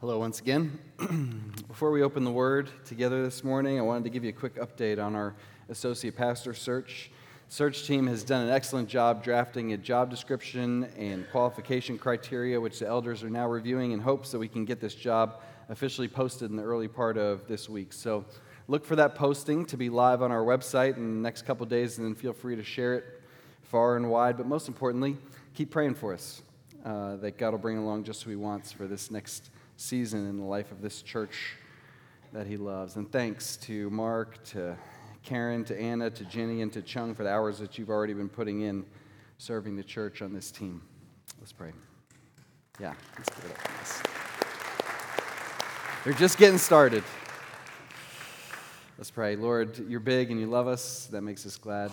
Hello, once again. Before we open the word together this morning, I wanted to give you a quick update on our associate pastor search. Search team has done an excellent job drafting a job description and qualification criteria, which the elders are now reviewing in hopes that we can get this job officially posted in the early part of this week. So look for that posting to be live on our website in the next couple days, and then feel free to share it far and wide. But most importantly, keep praying for us uh, that God will bring along just who He wants for this next season in the life of this church that He loves. And thanks to Mark, to Karen, to Anna, to Jenny, and to Chung for the hours that you've already been putting in serving the church on this team. Let's pray. Yeah, let's give it up. Yes. They're just getting started. Let's pray. Lord, you're big and you love us. That makes us glad.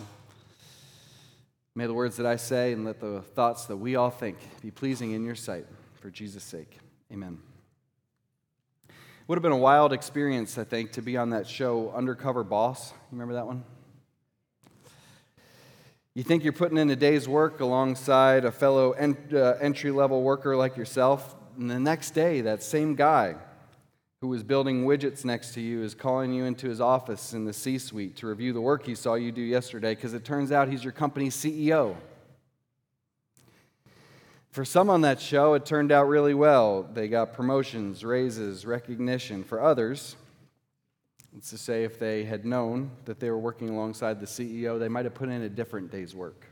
May the words that I say and let the thoughts that we all think be pleasing in your sight for Jesus' sake. Amen. Would have been a wild experience, I think, to be on that show, Undercover Boss. You remember that one? You think you're putting in a day's work alongside a fellow ent- uh, entry level worker like yourself, and the next day, that same guy who was building widgets next to you is calling you into his office in the C suite to review the work he saw you do yesterday because it turns out he's your company's CEO. For some on that show, it turned out really well. They got promotions, raises, recognition. For others, it's to say, if they had known that they were working alongside the CEO, they might have put in a different day's work.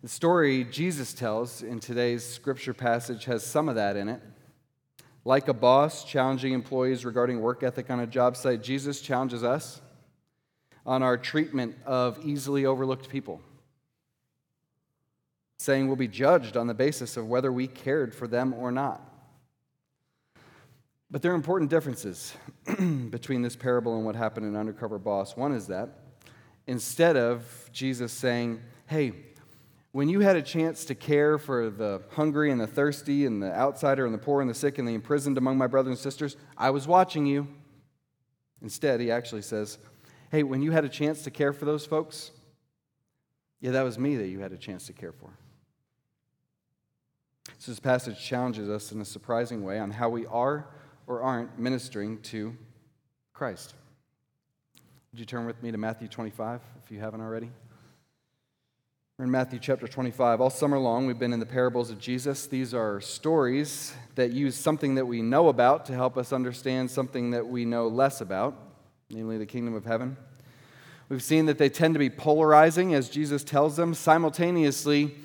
The story Jesus tells in today's scripture passage has some of that in it. Like a boss challenging employees regarding work ethic on a job site, Jesus challenges us on our treatment of easily overlooked people, saying we'll be judged on the basis of whether we cared for them or not. But there are important differences between this parable and what happened in Undercover Boss. One is that instead of Jesus saying, Hey, when you had a chance to care for the hungry and the thirsty and the outsider and the poor and the sick and the imprisoned among my brothers and sisters, I was watching you. Instead, he actually says, Hey, when you had a chance to care for those folks, yeah, that was me that you had a chance to care for. So this passage challenges us in a surprising way on how we are or aren't ministering to Christ. Would you turn with me to Matthew 25 if you haven't already? We're in Matthew chapter 25. All summer long, we've been in the parables of Jesus. These are stories that use something that we know about to help us understand something that we know less about, namely the kingdom of heaven. We've seen that they tend to be polarizing, as Jesus tells them, simultaneously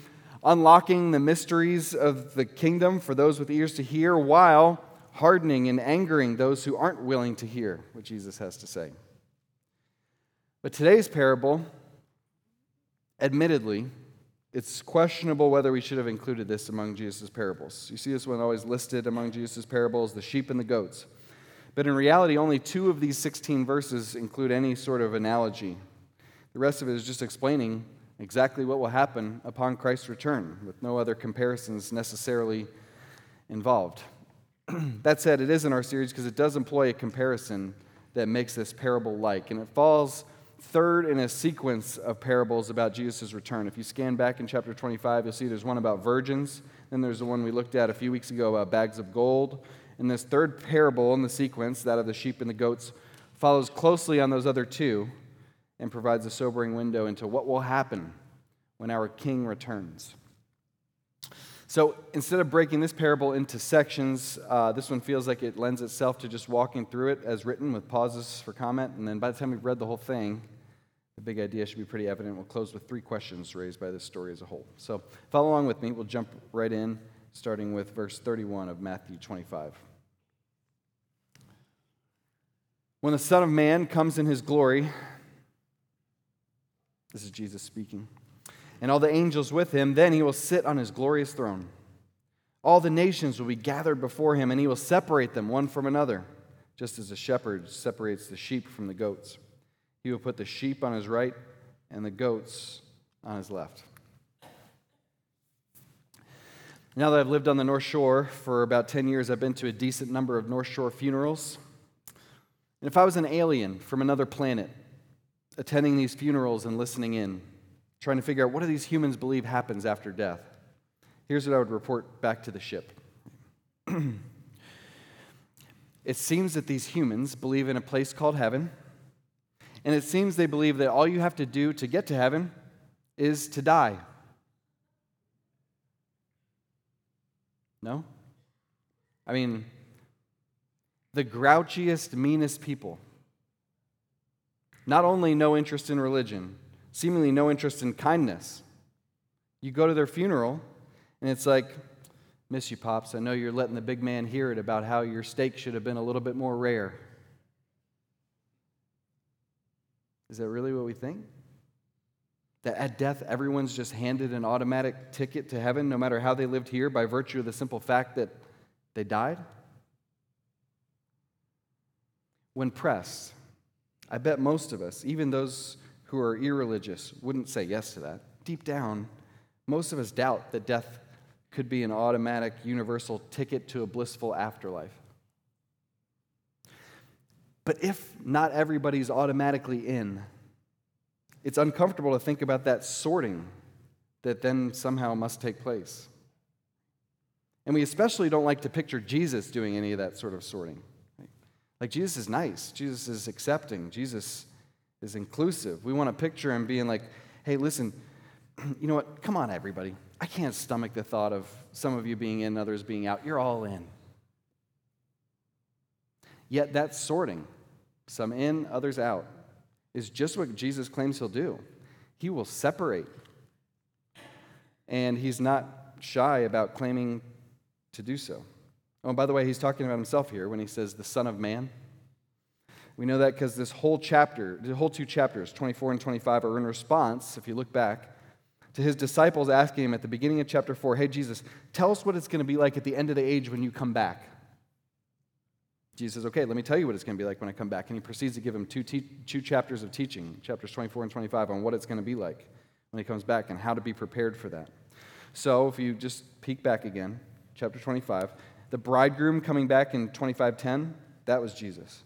unlocking the mysteries of the kingdom for those with ears to hear, while hardening and angering those who aren't willing to hear what Jesus has to say. But today's parable Admittedly, it's questionable whether we should have included this among Jesus' parables. You see this one always listed among Jesus' parables the sheep and the goats. But in reality, only two of these 16 verses include any sort of analogy. The rest of it is just explaining exactly what will happen upon Christ's return, with no other comparisons necessarily involved. that said, it is in our series because it does employ a comparison that makes this parable like, and it falls third in a sequence of parables about Jesus' return. If you scan back in chapter 25, you'll see there's one about virgins. Then there's the one we looked at a few weeks ago about bags of gold. And this third parable in the sequence, that of the sheep and the goats, follows closely on those other two and provides a sobering window into what will happen when our king returns. So instead of breaking this parable into sections, uh, this one feels like it lends itself to just walking through it as written with pauses for comment. And then by the time we've read the whole thing, the big idea should be pretty evident. We'll close with three questions raised by this story as a whole. So follow along with me. We'll jump right in, starting with verse 31 of Matthew 25. When the Son of Man comes in his glory, this is Jesus speaking, and all the angels with him, then he will sit on his glorious throne. All the nations will be gathered before him, and he will separate them one from another, just as a shepherd separates the sheep from the goats. He will put the sheep on his right and the goats on his left. Now that I've lived on the North Shore for about 10 years, I've been to a decent number of North Shore funerals. And if I was an alien from another planet, attending these funerals and listening in, trying to figure out what do these humans believe happens after death, here's what I would report back to the ship. it seems that these humans believe in a place called heaven, and it seems they believe that all you have to do to get to heaven is to die. No? I mean, the grouchiest, meanest people. Not only no interest in religion, seemingly no interest in kindness. You go to their funeral, and it's like, Miss you, Pops. I know you're letting the big man hear it about how your steak should have been a little bit more rare. Is that really what we think? That at death, everyone's just handed an automatic ticket to heaven, no matter how they lived here, by virtue of the simple fact that they died? When pressed, I bet most of us, even those who are irreligious, wouldn't say yes to that. Deep down, most of us doubt that death could be an automatic, universal ticket to a blissful afterlife. But if not everybody's automatically in, it's uncomfortable to think about that sorting that then somehow must take place. And we especially don't like to picture Jesus doing any of that sort of sorting. Like, Jesus is nice, Jesus is accepting, Jesus is inclusive. We want to picture him being like, hey, listen, you know what? Come on, everybody. I can't stomach the thought of some of you being in, others being out. You're all in. Yet that sorting, some in, others out, is just what Jesus claims he'll do. He will separate. And he's not shy about claiming to do so. Oh, by the way, he's talking about himself here when he says the Son of Man. We know that because this whole chapter, the whole two chapters, 24 and 25, are in response, if you look back, to his disciples asking him at the beginning of chapter 4, Hey, Jesus, tell us what it's going to be like at the end of the age when you come back. Jesus says, Okay, let me tell you what it's going to be like when I come back. And he proceeds to give him two, te- two chapters of teaching, chapters 24 and 25, on what it's going to be like when he comes back and how to be prepared for that. So if you just peek back again, chapter 25, the bridegroom coming back in 25:10, that was Jesus.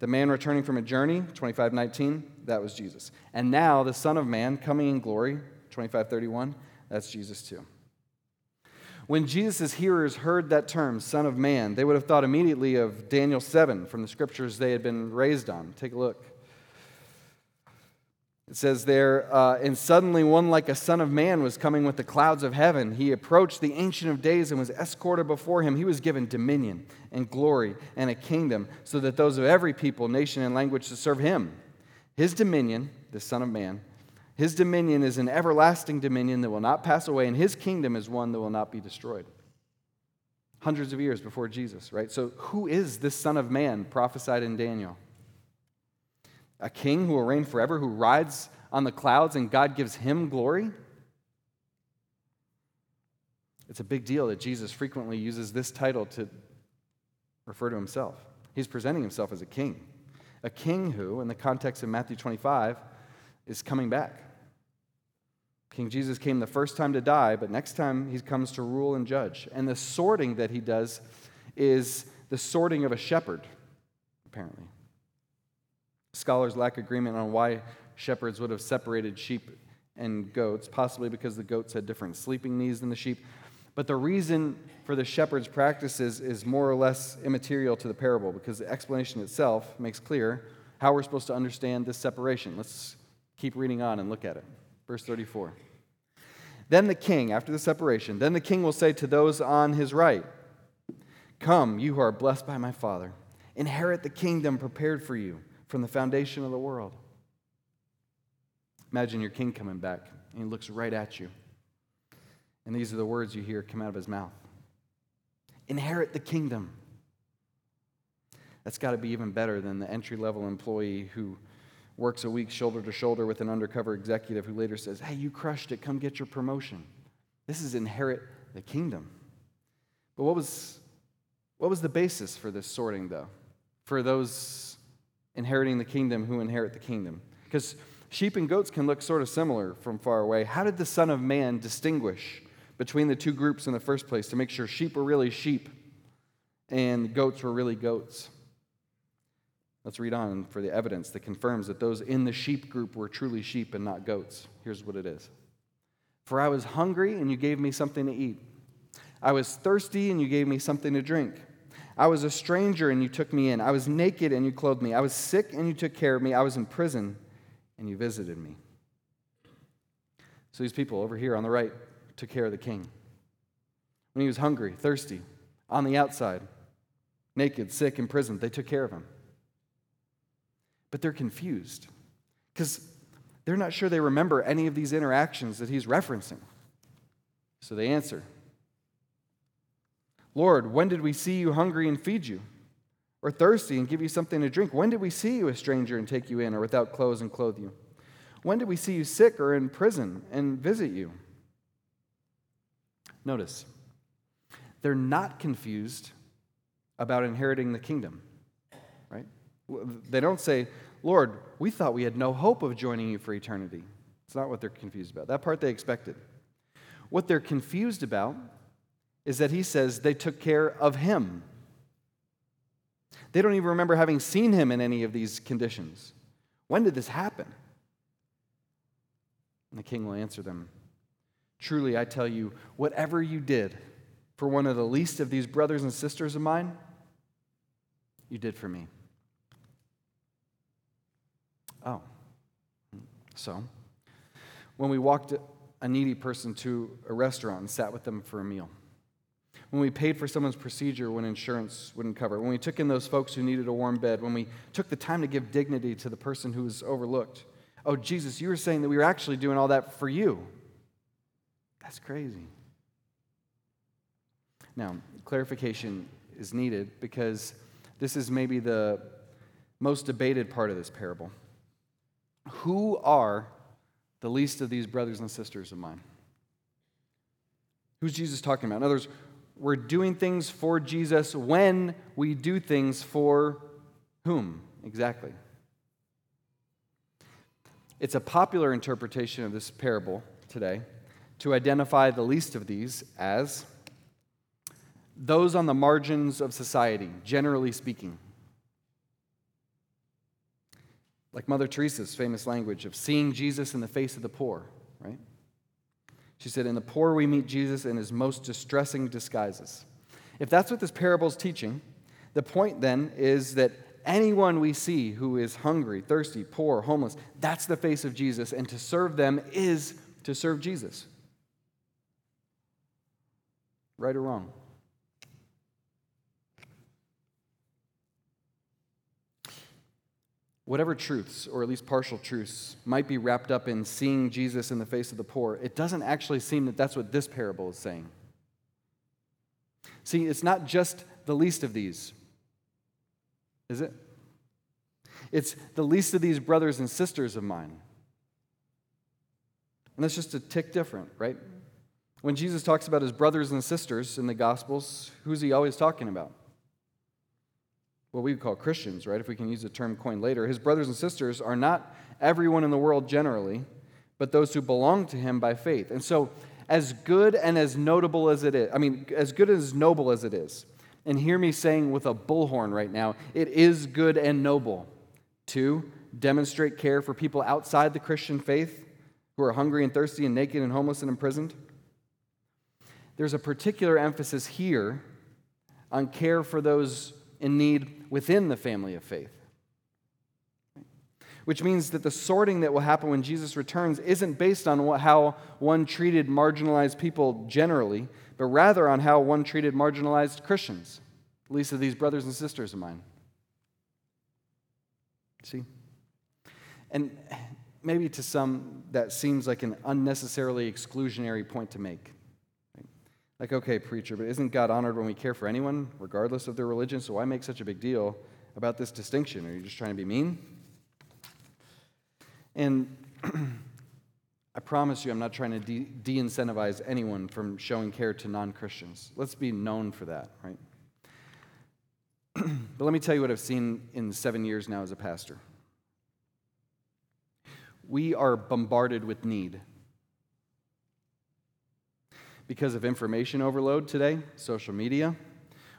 The man returning from a journey, 25:19, that was Jesus. And now the Son of Man coming in glory, 25:31, that's Jesus too. When Jesus' hearers heard that term, Son of Man, they would have thought immediately of Daniel 7 from the scriptures they had been raised on. Take a look. It says there, uh, and suddenly one like a son of man was coming with the clouds of heaven. He approached the Ancient of Days and was escorted before him. He was given dominion and glory and a kingdom, so that those of every people, nation, and language to serve him. His dominion, the Son of Man, his dominion is an everlasting dominion that will not pass away, and his kingdom is one that will not be destroyed. Hundreds of years before Jesus, right? So, who is this Son of Man prophesied in Daniel? A king who will reign forever, who rides on the clouds and God gives him glory? It's a big deal that Jesus frequently uses this title to refer to himself. He's presenting himself as a king, a king who, in the context of Matthew 25, is coming back. King Jesus came the first time to die, but next time he comes to rule and judge. And the sorting that he does is the sorting of a shepherd, apparently. Scholars lack agreement on why shepherds would have separated sheep and goats, possibly because the goats had different sleeping needs than the sheep. But the reason for the shepherd's practices is more or less immaterial to the parable because the explanation itself makes clear how we're supposed to understand this separation. Let's keep reading on and look at it. Verse 34. Then the king, after the separation, then the king will say to those on his right, Come, you who are blessed by my Father, inherit the kingdom prepared for you from the foundation of the world. Imagine your king coming back, and he looks right at you. And these are the words you hear come out of his mouth Inherit the kingdom. That's got to be even better than the entry level employee who works a week shoulder to shoulder with an undercover executive who later says, Hey, you crushed it, come get your promotion. This is inherit the kingdom. But what was, what was the basis for this sorting, though? For those inheriting the kingdom who inherit the kingdom. Because sheep and goats can look sort of similar from far away. How did the Son of Man distinguish between the two groups in the first place to make sure sheep were really sheep and goats were really goats? Let's read on for the evidence that confirms that those in the sheep group were truly sheep and not goats. Here's what it is For I was hungry, and you gave me something to eat. I was thirsty, and you gave me something to drink. I was a stranger, and you took me in. I was naked, and you clothed me. I was sick, and you took care of me. I was in prison, and you visited me. So these people over here on the right took care of the king. When he was hungry, thirsty, on the outside, naked, sick, in prison, they took care of him. But they're confused because they're not sure they remember any of these interactions that he's referencing. So they answer Lord, when did we see you hungry and feed you? Or thirsty and give you something to drink? When did we see you a stranger and take you in, or without clothes and clothe you? When did we see you sick or in prison and visit you? Notice, they're not confused about inheriting the kingdom, right? They don't say, Lord, we thought we had no hope of joining you for eternity. It's not what they're confused about. That part they expected. What they're confused about is that he says they took care of him. They don't even remember having seen him in any of these conditions. When did this happen? And the king will answer them Truly, I tell you, whatever you did for one of the least of these brothers and sisters of mine, you did for me. Oh, so when we walked a needy person to a restaurant and sat with them for a meal, when we paid for someone's procedure when insurance wouldn't cover when we took in those folks who needed a warm bed, when we took the time to give dignity to the person who was overlooked. Oh, Jesus, you were saying that we were actually doing all that for you. That's crazy. Now, clarification is needed because this is maybe the most debated part of this parable. Who are the least of these brothers and sisters of mine? Who's Jesus talking about? In other words, we're doing things for Jesus when we do things for whom exactly? It's a popular interpretation of this parable today to identify the least of these as those on the margins of society, generally speaking. Like Mother Teresa's famous language of seeing Jesus in the face of the poor, right? She said, In the poor we meet Jesus in his most distressing disguises. If that's what this parable is teaching, the point then is that anyone we see who is hungry, thirsty, poor, homeless, that's the face of Jesus, and to serve them is to serve Jesus. Right or wrong? Whatever truths, or at least partial truths, might be wrapped up in seeing Jesus in the face of the poor, it doesn't actually seem that that's what this parable is saying. See, it's not just the least of these, is it? It's the least of these brothers and sisters of mine. And that's just a tick different, right? When Jesus talks about his brothers and sisters in the Gospels, who's he always talking about? What we would call Christians, right? If we can use the term coined later. His brothers and sisters are not everyone in the world generally, but those who belong to him by faith. And so, as good and as notable as it is, I mean, as good and as noble as it is, and hear me saying with a bullhorn right now, it is good and noble to demonstrate care for people outside the Christian faith who are hungry and thirsty and naked and homeless and imprisoned. There's a particular emphasis here on care for those in need within the family of faith. Which means that the sorting that will happen when Jesus returns isn't based on what, how one treated marginalized people generally, but rather on how one treated marginalized Christians, at least of these brothers and sisters of mine. See? And maybe to some, that seems like an unnecessarily exclusionary point to make. Like, okay, preacher, but isn't God honored when we care for anyone, regardless of their religion? So why make such a big deal about this distinction? Are you just trying to be mean? And I promise you, I'm not trying to de incentivize anyone from showing care to non Christians. Let's be known for that, right? but let me tell you what I've seen in seven years now as a pastor. We are bombarded with need because of information overload today, social media.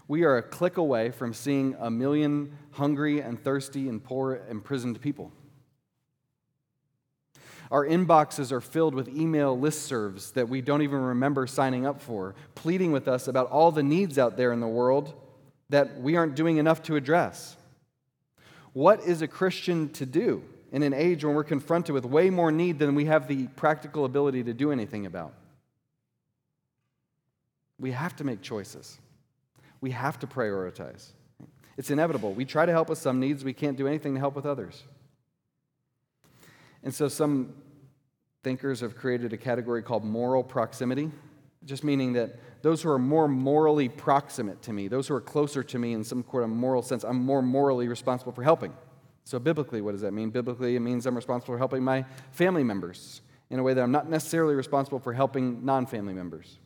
We are a click away from seeing a million hungry and thirsty and poor imprisoned people. Our inboxes are filled with email listservs that we don't even remember signing up for, pleading with us about all the needs out there in the world that we aren't doing enough to address. What is a Christian to do in an age when we're confronted with way more need than we have the practical ability to do anything about? We have to make choices. We have to prioritize. It's inevitable. We try to help with some needs, we can't do anything to help with others. And so some thinkers have created a category called moral proximity, just meaning that those who are more morally proximate to me, those who are closer to me in some sort of moral sense, I'm more morally responsible for helping. So, biblically, what does that mean? Biblically, it means I'm responsible for helping my family members in a way that I'm not necessarily responsible for helping non family members.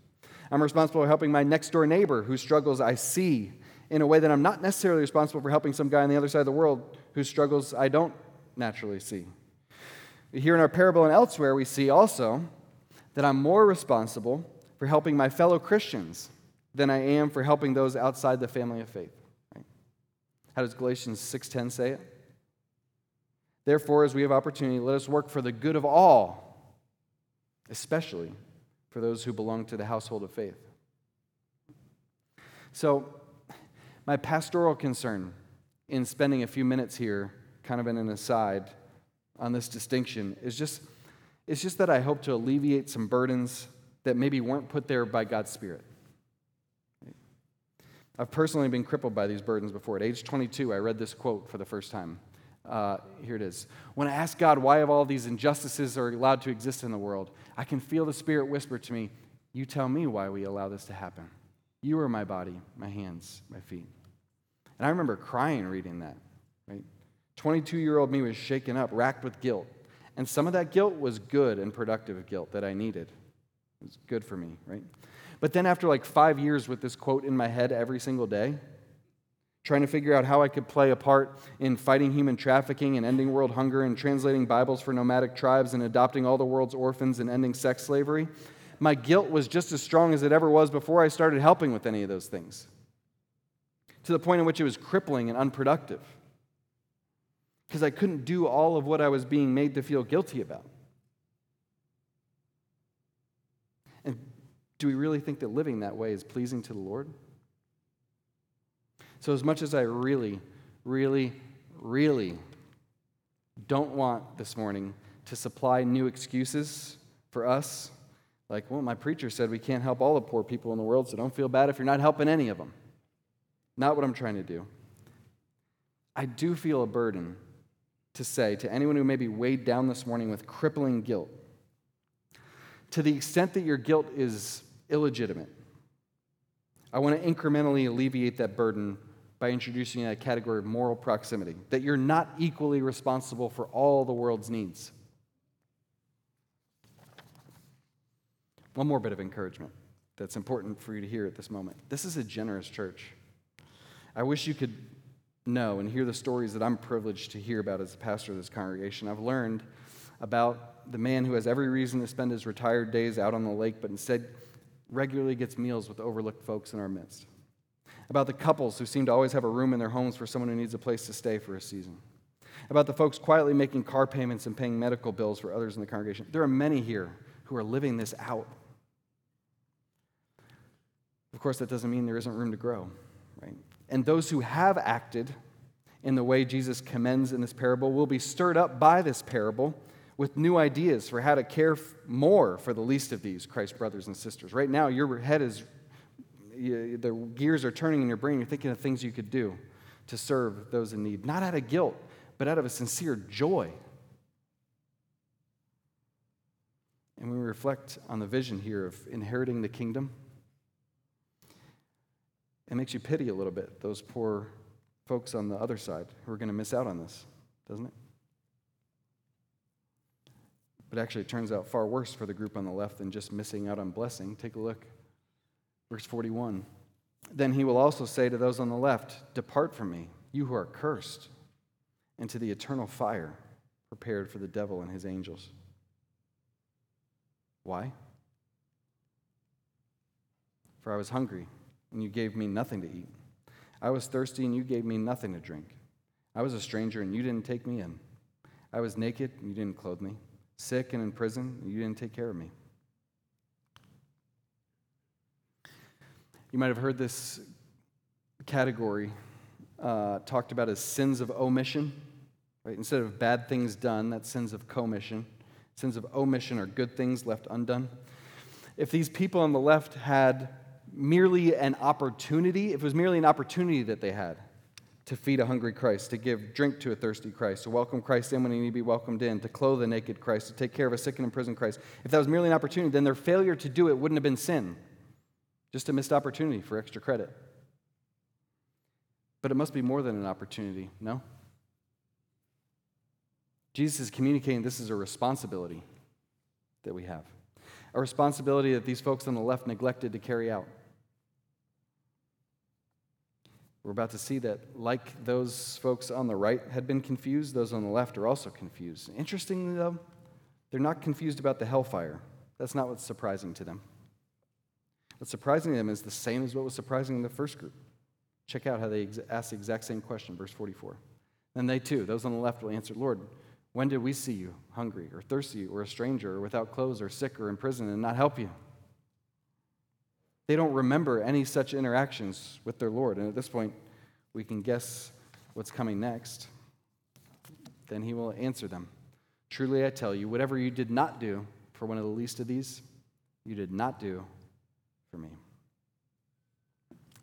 I'm responsible for helping my next door neighbor whose struggles I see in a way that I'm not necessarily responsible for helping some guy on the other side of the world whose struggles I don't naturally see. Here in our parable and elsewhere, we see also that I'm more responsible for helping my fellow Christians than I am for helping those outside the family of faith. How does Galatians 6:10 say it? Therefore, as we have opportunity, let us work for the good of all, especially for those who belong to the household of faith. So, my pastoral concern in spending a few minutes here, kind of in an aside on this distinction, is just, it's just that I hope to alleviate some burdens that maybe weren't put there by God's Spirit. I've personally been crippled by these burdens before. At age 22, I read this quote for the first time. Uh, here it is. When I ask God why of all these injustices are allowed to exist in the world, I can feel the Spirit whisper to me, You tell me why we allow this to happen. You are my body, my hands, my feet. And I remember crying reading that. Right? 22 year old me was shaken up, racked with guilt. And some of that guilt was good and productive guilt that I needed. It was good for me, right? But then after like five years with this quote in my head every single day, trying to figure out how I could play a part in fighting human trafficking and ending world hunger and translating Bibles for nomadic tribes and adopting all the world's orphans and ending sex slavery, my guilt was just as strong as it ever was before I started helping with any of those things, to the point in which it was crippling and unproductive because I couldn't do all of what I was being made to feel guilty about. And do we really think that living that way is pleasing to the Lord? So, as much as I really, really, really don't want this morning to supply new excuses for us, like, well, my preacher said we can't help all the poor people in the world, so don't feel bad if you're not helping any of them. Not what I'm trying to do. I do feel a burden to say to anyone who may be weighed down this morning with crippling guilt to the extent that your guilt is illegitimate, I want to incrementally alleviate that burden by introducing a category of moral proximity, that you're not equally responsible for all the world's needs. One more bit of encouragement that's important for you to hear at this moment. This is a generous church. I wish you could know and hear the stories that I'm privileged to hear about as a pastor of this congregation. I've learned about the man who has every reason to spend his retired days out on the lake, but instead regularly gets meals with overlooked folks in our midst. About the couples who seem to always have a room in their homes for someone who needs a place to stay for a season. About the folks quietly making car payments and paying medical bills for others in the congregation. There are many here who are living this out. Of course, that doesn't mean there isn't room to grow, right? And those who have acted in the way Jesus commends in this parable will be stirred up by this parable with new ideas for how to care more for the least of these Christ brothers and sisters. Right now, your head is, the gears are turning in your brain. You're thinking of things you could do to serve those in need, not out of guilt, but out of a sincere joy. And when we reflect on the vision here of inheriting the kingdom, it makes you pity a little bit those poor folks on the other side who are going to miss out on this, doesn't it? But actually, it turns out far worse for the group on the left than just missing out on blessing. Take a look. Verse 41. Then he will also say to those on the left, Depart from me, you who are cursed, into the eternal fire prepared for the devil and his angels. Why? For I was hungry and you gave me nothing to eat. I was thirsty, and you gave me nothing to drink. I was a stranger, and you didn't take me in. I was naked, and you didn't clothe me. sick and in prison, you didn't take care of me. You might have heard this category uh, talked about as sins of omission. Right? Instead of bad things done, that's sins of commission. Sins of omission are good things left undone. If these people on the left had merely an opportunity, if it was merely an opportunity that they had to feed a hungry Christ, to give drink to a thirsty Christ, to welcome Christ in when he need to be welcomed in, to clothe a naked Christ, to take care of a sick and imprisoned Christ, if that was merely an opportunity, then their failure to do it wouldn't have been sin, just a missed opportunity for extra credit. But it must be more than an opportunity, no? Jesus is communicating this is a responsibility that we have, a responsibility that these folks on the left neglected to carry out. We're about to see that, like those folks on the right had been confused, those on the left are also confused. Interestingly, though, they're not confused about the hellfire. That's not what's surprising to them. What's surprising to them is the same as what was surprising in the first group. Check out how they ex- ask the exact same question, verse 44. Then they too, those on the left, will answer, Lord, when did we see you hungry or thirsty or a stranger or without clothes or sick or in prison and not help you? They don't remember any such interactions with their Lord. And at this point, we can guess what's coming next. Then he will answer them Truly I tell you, whatever you did not do for one of the least of these, you did not do for me.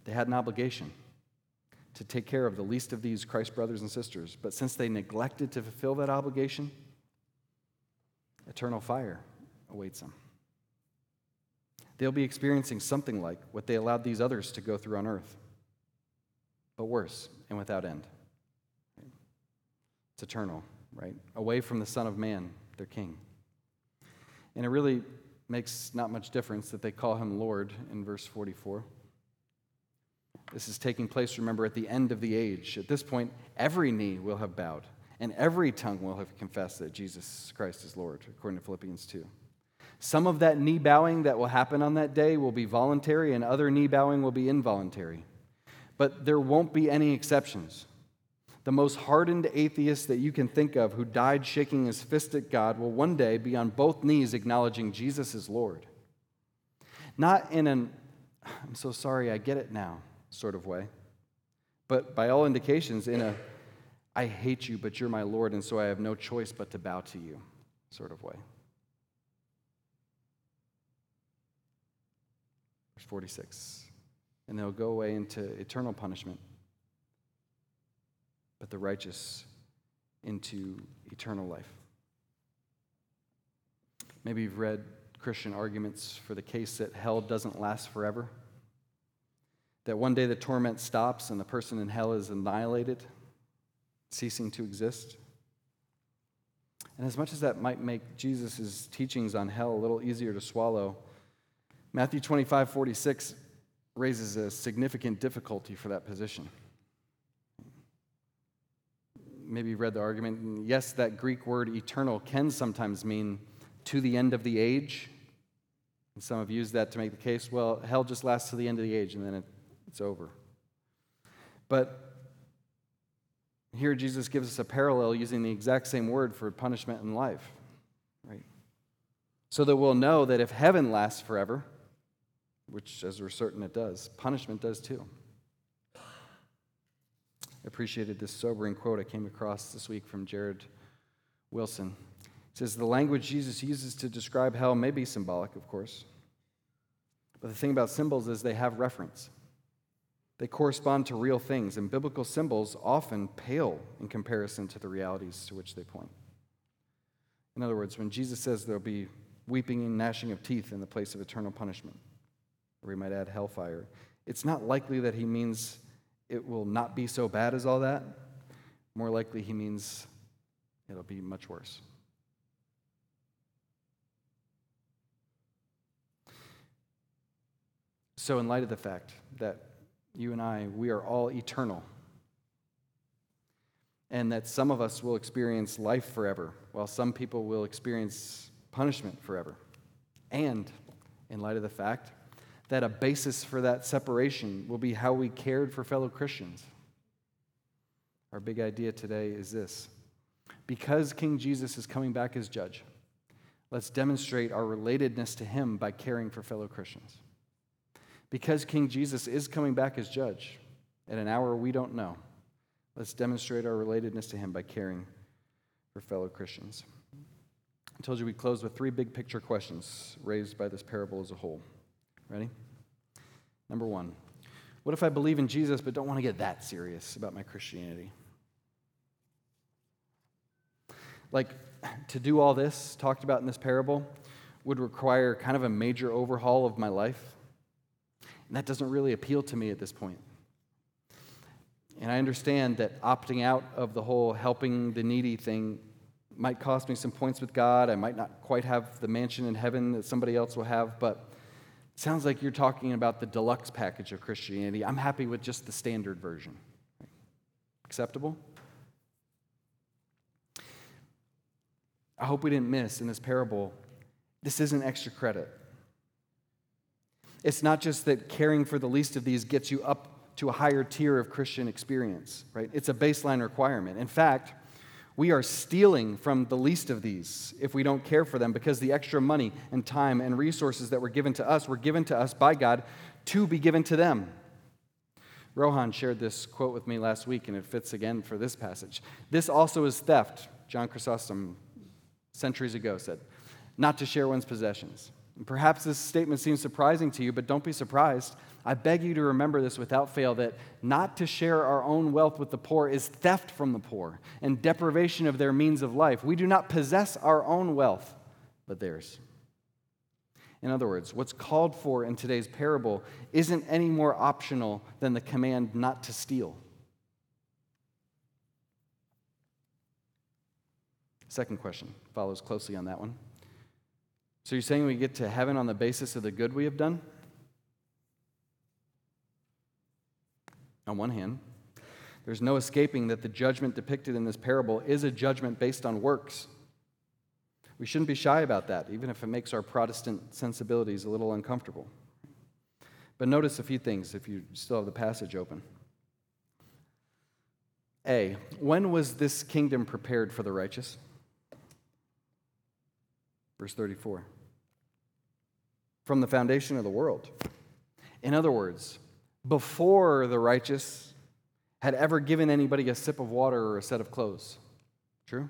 They had an obligation to take care of the least of these Christ brothers and sisters. But since they neglected to fulfill that obligation, eternal fire awaits them. They'll be experiencing something like what they allowed these others to go through on earth, but worse and without end. It's eternal, right? Away from the Son of Man, their King. And it really makes not much difference that they call him Lord in verse 44. This is taking place, remember, at the end of the age. At this point, every knee will have bowed, and every tongue will have confessed that Jesus Christ is Lord, according to Philippians 2. Some of that knee bowing that will happen on that day will be voluntary, and other knee bowing will be involuntary. But there won't be any exceptions. The most hardened atheist that you can think of who died shaking his fist at God will one day be on both knees acknowledging Jesus is Lord. Not in an, I'm so sorry, I get it now sort of way. But by all indications, in a I hate you, but you're my Lord, and so I have no choice but to bow to you sort of way. Verse 46. And they'll go away into eternal punishment, but the righteous into eternal life. Maybe you've read Christian arguments for the case that hell doesn't last forever. That one day the torment stops and the person in hell is annihilated, ceasing to exist. And as much as that might make Jesus' teachings on hell a little easier to swallow, Matthew 25, 46 raises a significant difficulty for that position. Maybe you've read the argument. Yes, that Greek word eternal can sometimes mean to the end of the age. And some have used that to make the case well, hell just lasts to the end of the age and then it it's over. But here Jesus gives us a parallel using the exact same word for punishment in life, right? So that we'll know that if heaven lasts forever, which as we're certain it does, punishment does too. Appreciated this sobering quote I came across this week from Jared Wilson. It says, The language Jesus uses to describe hell may be symbolic, of course. But the thing about symbols is they have reference. They correspond to real things, and biblical symbols often pale in comparison to the realities to which they point. In other words, when Jesus says there'll be weeping and gnashing of teeth in the place of eternal punishment, or we might add hellfire, it's not likely that he means it will not be so bad as all that. More likely, he means it'll be much worse. So, in light of the fact that you and I, we are all eternal. And that some of us will experience life forever, while some people will experience punishment forever. And in light of the fact that a basis for that separation will be how we cared for fellow Christians. Our big idea today is this because King Jesus is coming back as judge, let's demonstrate our relatedness to him by caring for fellow Christians. Because King Jesus is coming back as judge at an hour we don't know, let's demonstrate our relatedness to him by caring for fellow Christians. I told you we close with three big picture questions raised by this parable as a whole. Ready? Number one What if I believe in Jesus but don't want to get that serious about my Christianity? Like, to do all this, talked about in this parable, would require kind of a major overhaul of my life. And that doesn't really appeal to me at this point. And I understand that opting out of the whole helping the needy thing might cost me some points with God. I might not quite have the mansion in heaven that somebody else will have, but sounds like you're talking about the deluxe package of Christianity. I'm happy with just the standard version. Acceptable? I hope we didn't miss in this parable, this isn't extra credit. It's not just that caring for the least of these gets you up to a higher tier of Christian experience, right? It's a baseline requirement. In fact, we are stealing from the least of these if we don't care for them because the extra money and time and resources that were given to us were given to us by God to be given to them. Rohan shared this quote with me last week, and it fits again for this passage. This also is theft. John Chrysostom centuries ago said, not to share one's possessions. And perhaps this statement seems surprising to you, but don't be surprised. I beg you to remember this without fail that not to share our own wealth with the poor is theft from the poor and deprivation of their means of life. We do not possess our own wealth, but theirs. In other words, what's called for in today's parable isn't any more optional than the command not to steal. Second question follows closely on that one. So you're saying we get to heaven on the basis of the good we have done? On one hand, there's no escaping that the judgment depicted in this parable is a judgment based on works. We shouldn't be shy about that, even if it makes our Protestant sensibilities a little uncomfortable. But notice a few things if you still have the passage open. A, when was this kingdom prepared for the righteous? Verse 34. From the foundation of the world. In other words, before the righteous had ever given anybody a sip of water or a set of clothes. True?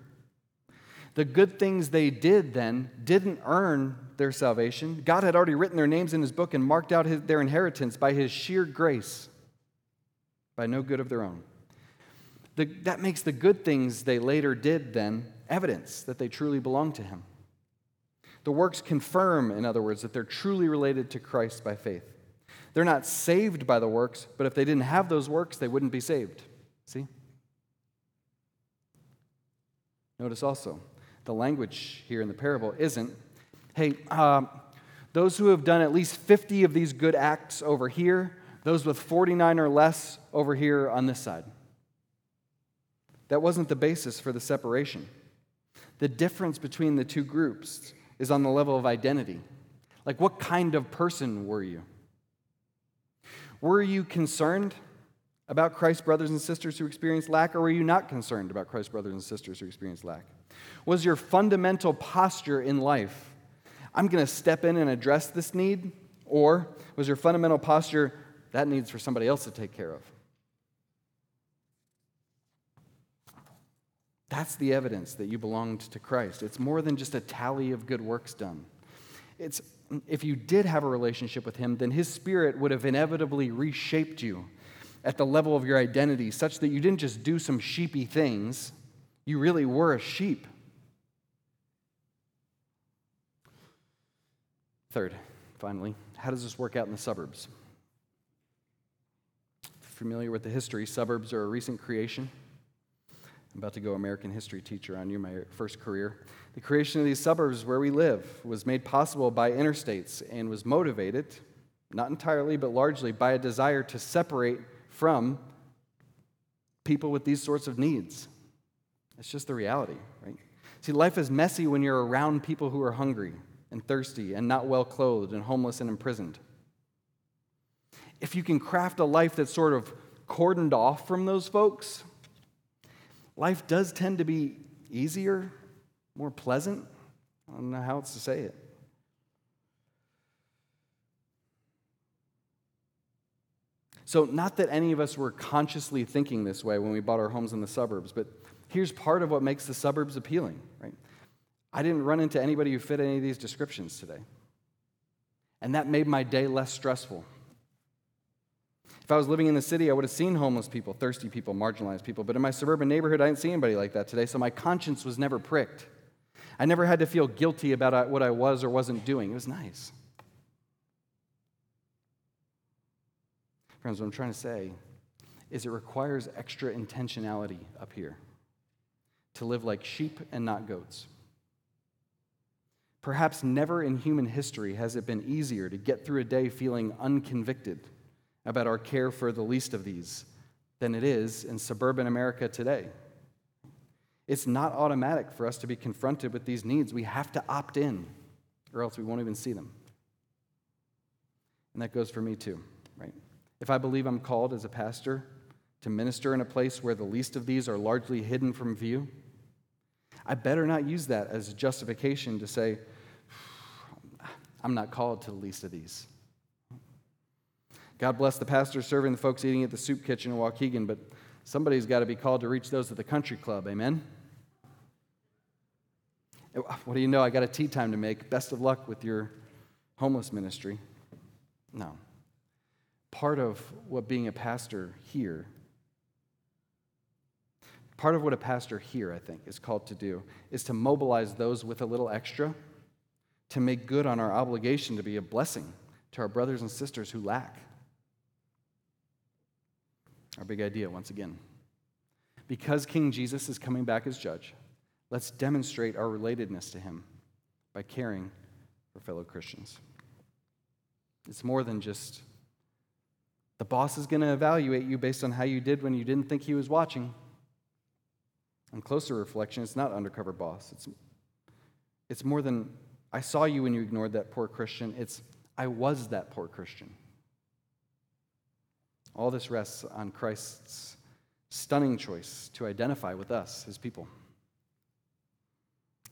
The good things they did then didn't earn their salvation. God had already written their names in his book and marked out his, their inheritance by his sheer grace, by no good of their own. The, that makes the good things they later did then evidence that they truly belong to him. The works confirm, in other words, that they're truly related to Christ by faith. They're not saved by the works, but if they didn't have those works, they wouldn't be saved. See? Notice also, the language here in the parable isn't, hey, um, those who have done at least 50 of these good acts over here, those with 49 or less over here on this side. That wasn't the basis for the separation. The difference between the two groups is on the level of identity. Like, what kind of person were you? Were you concerned about Christ's brothers and sisters who experience lack, or were you not concerned about Christ's brothers and sisters who experience lack? Was your fundamental posture in life, I'm going to step in and address this need, or was your fundamental posture, that needs for somebody else to take care of? That's the evidence that you belonged to Christ. It's more than just a tally of good works done. It's if you did have a relationship with him, then his spirit would have inevitably reshaped you at the level of your identity such that you didn't just do some sheepy things, you really were a sheep. Third, finally, how does this work out in the suburbs? Familiar with the history, suburbs are a recent creation. I'm about to go American history teacher on you, my first career. The creation of these suburbs where we live was made possible by interstates and was motivated, not entirely, but largely, by a desire to separate from people with these sorts of needs. It's just the reality, right? See, life is messy when you're around people who are hungry and thirsty and not well clothed and homeless and imprisoned. If you can craft a life that's sort of cordoned off from those folks, life does tend to be easier, more pleasant. I don't know how else to say it. So, not that any of us were consciously thinking this way when we bought our homes in the suburbs, but here's part of what makes the suburbs appealing, right? I didn't run into anybody who fit any of these descriptions today. And that made my day less stressful. If I was living in the city, I would have seen homeless people, thirsty people, marginalized people. But in my suburban neighborhood, I didn't see anybody like that today, so my conscience was never pricked. I never had to feel guilty about uh, what I was or wasn't doing. It was nice. Friends, what I'm trying to say is it requires extra intentionality up here to live like sheep and not goats. Perhaps never in human history has it been easier to get through a day feeling unconvicted about our care for the least of these than it is in suburban America today. It's not automatic for us to be confronted with these needs. We have to opt in, or else we won't even see them. And that goes for me too, right? If I believe I'm called as a pastor to minister in a place where the least of these are largely hidden from view, I better not use that as justification to say, I'm not called to the least of these. God bless the pastor serving the folks eating at the soup kitchen in Waukegan, but somebody's got to be called to reach those at the country club. Amen? What do you know? I got a tee time to make. Best of luck with your homeless ministry. No. Part of what being a pastor here, part of what a pastor here, I think, is called to do, is to mobilize those with a little extra to make good on our obligation to be a blessing to our brothers and sisters who lack. Our big idea, once again. Because King Jesus is coming back as judge, let's demonstrate our relatedness to him by caring for fellow Christians. It's more than just the boss is going to evaluate you based on how you did when you didn't think he was watching. On closer reflection, it's not undercover boss. It's, it's more than I saw you when you ignored that poor Christian. It's, I was that poor Christian. All this rests on Christ's stunning choice to identify with us, his people.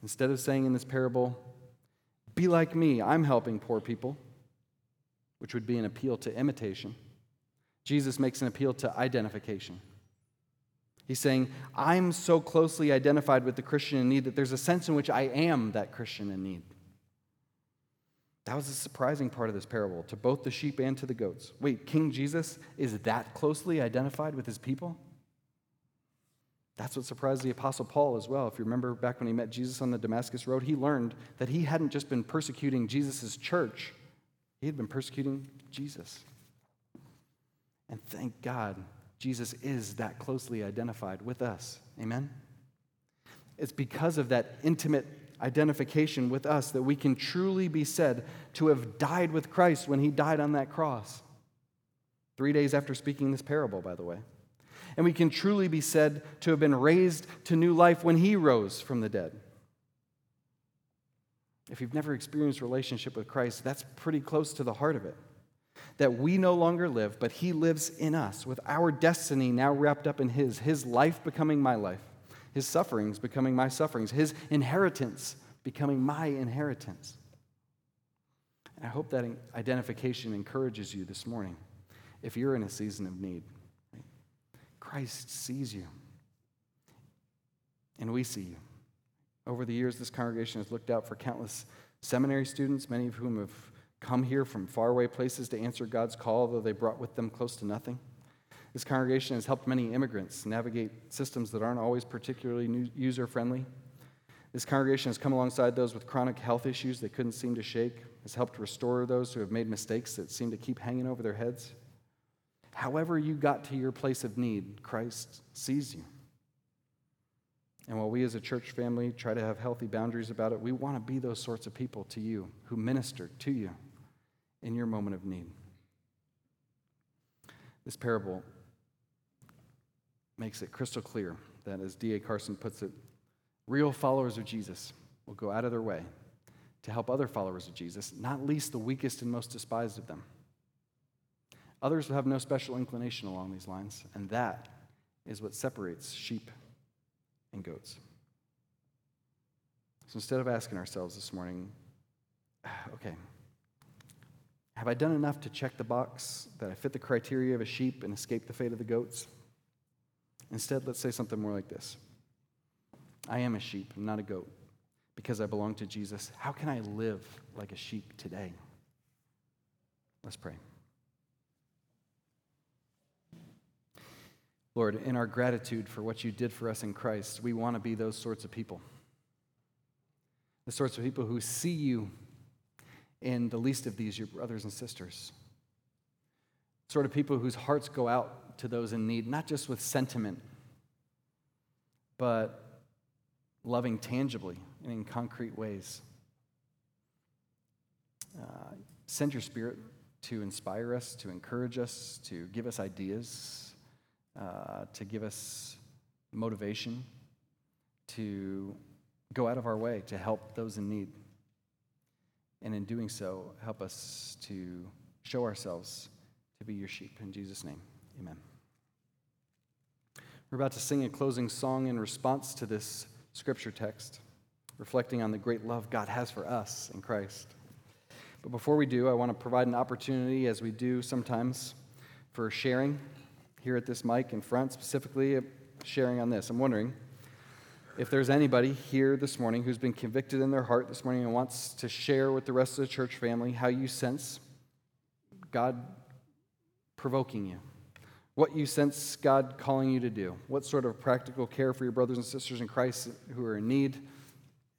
Instead of saying in this parable, be like me, I'm helping poor people, which would be an appeal to imitation, Jesus makes an appeal to identification. He's saying, I'm so closely identified with the Christian in need that there's a sense in which I am that Christian in need. That was a surprising part of this parable to both the sheep and to the goats. Wait, King Jesus is that closely identified with his people? That's what surprised the Apostle Paul as well. If you remember back when he met Jesus on the Damascus Road, he learned that he hadn't just been persecuting Jesus' church, he had been persecuting Jesus. And thank God, Jesus is that closely identified with us. Amen? It's because of that intimate identification with us that we can truly be said to have died with Christ when he died on that cross. Three days after speaking this parable, by the way. And we can truly be said to have been raised to new life when he rose from the dead. If you've never experienced relationship with Christ, that's pretty close to the heart of it. That we no longer live, but he lives in us, with our destiny now wrapped up in his, his life becoming my life his sufferings becoming my sufferings, his inheritance becoming my inheritance. And I hope that identification encourages you this morning if you're in a season of need. Christ sees you, and we see you. Over the years, this congregation has looked out for countless seminary students, many of whom have come here from faraway places to answer God's call, though they brought with them close to nothing. This congregation has helped many immigrants navigate systems that aren't always particularly user friendly. This congregation has come alongside those with chronic health issues they couldn't seem to shake, has helped restore those who have made mistakes that seem to keep hanging over their heads. However, you got to your place of need, Christ sees you. And while we as a church family try to have healthy boundaries about it, we want to be those sorts of people to you who minister to you in your moment of need. This parable makes it crystal clear that, as D.A. Carson puts it, real followers of Jesus will go out of their way to help other followers of Jesus, not least the weakest and most despised of them. Others will have no special inclination along these lines, and that is what separates sheep and goats. So instead of asking ourselves this morning, okay, have I done enough to check the box that I fit the criteria of a sheep and escape the fate of the goats? Instead, let's say something more like this I am a sheep, not a goat, because I belong to Jesus. How can I live like a sheep today? Let's pray. Lord, in our gratitude for what you did for us in Christ, we want to be those sorts of people. The sorts of people who see you in the least of these, your brothers and sisters. Sort of people whose hearts go out to those in need, not just with sentiment, but loving tangibly and in concrete ways. Uh, send your spirit to inspire us, to encourage us, to give us ideas, uh, to give us motivation, to go out of our way to help those in need. And in doing so, help us to show ourselves to be your sheep. In Jesus' name, amen. We're about to sing a closing song in response to this scripture text, reflecting on the great love God has for us in Christ. But before we do, I want to provide an opportunity, as we do sometimes, for sharing here at this mic in front, specifically sharing on this. I'm wondering if there's anybody here this morning who's been convicted in their heart this morning and wants to share with the rest of the church family how you sense God provoking you, what you sense God calling you to do, what sort of practical care for your brothers and sisters in Christ who are in need,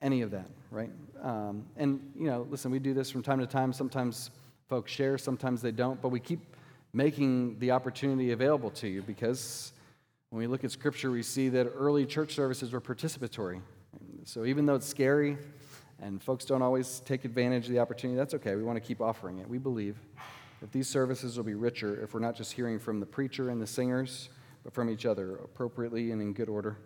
any of that, right? Um, and, you know, listen, we do this from time to time. Sometimes folks share, sometimes they don't, but we keep making the opportunity available to you because when we look at Scripture, we see that early church services were participatory. So even though it's scary and folks don't always take advantage of the opportunity, that's okay. We want to keep offering it. We believe that these services will be richer if we're not just hearing from the preacher and the singers, but from each other appropriately and in good order.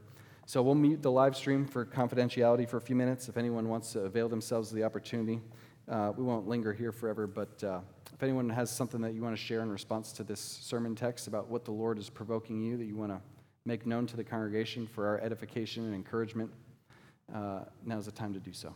So we'll mute the live stream for confidentiality for a few minutes. If anyone wants to avail themselves of the opportunity, uh, we won't linger here forever, but uh, if anyone has something that you want to share in response to this sermon text about what the Lord is provoking you that you want to make known to the congregation for our edification and encouragement, uh, now is the time to do so.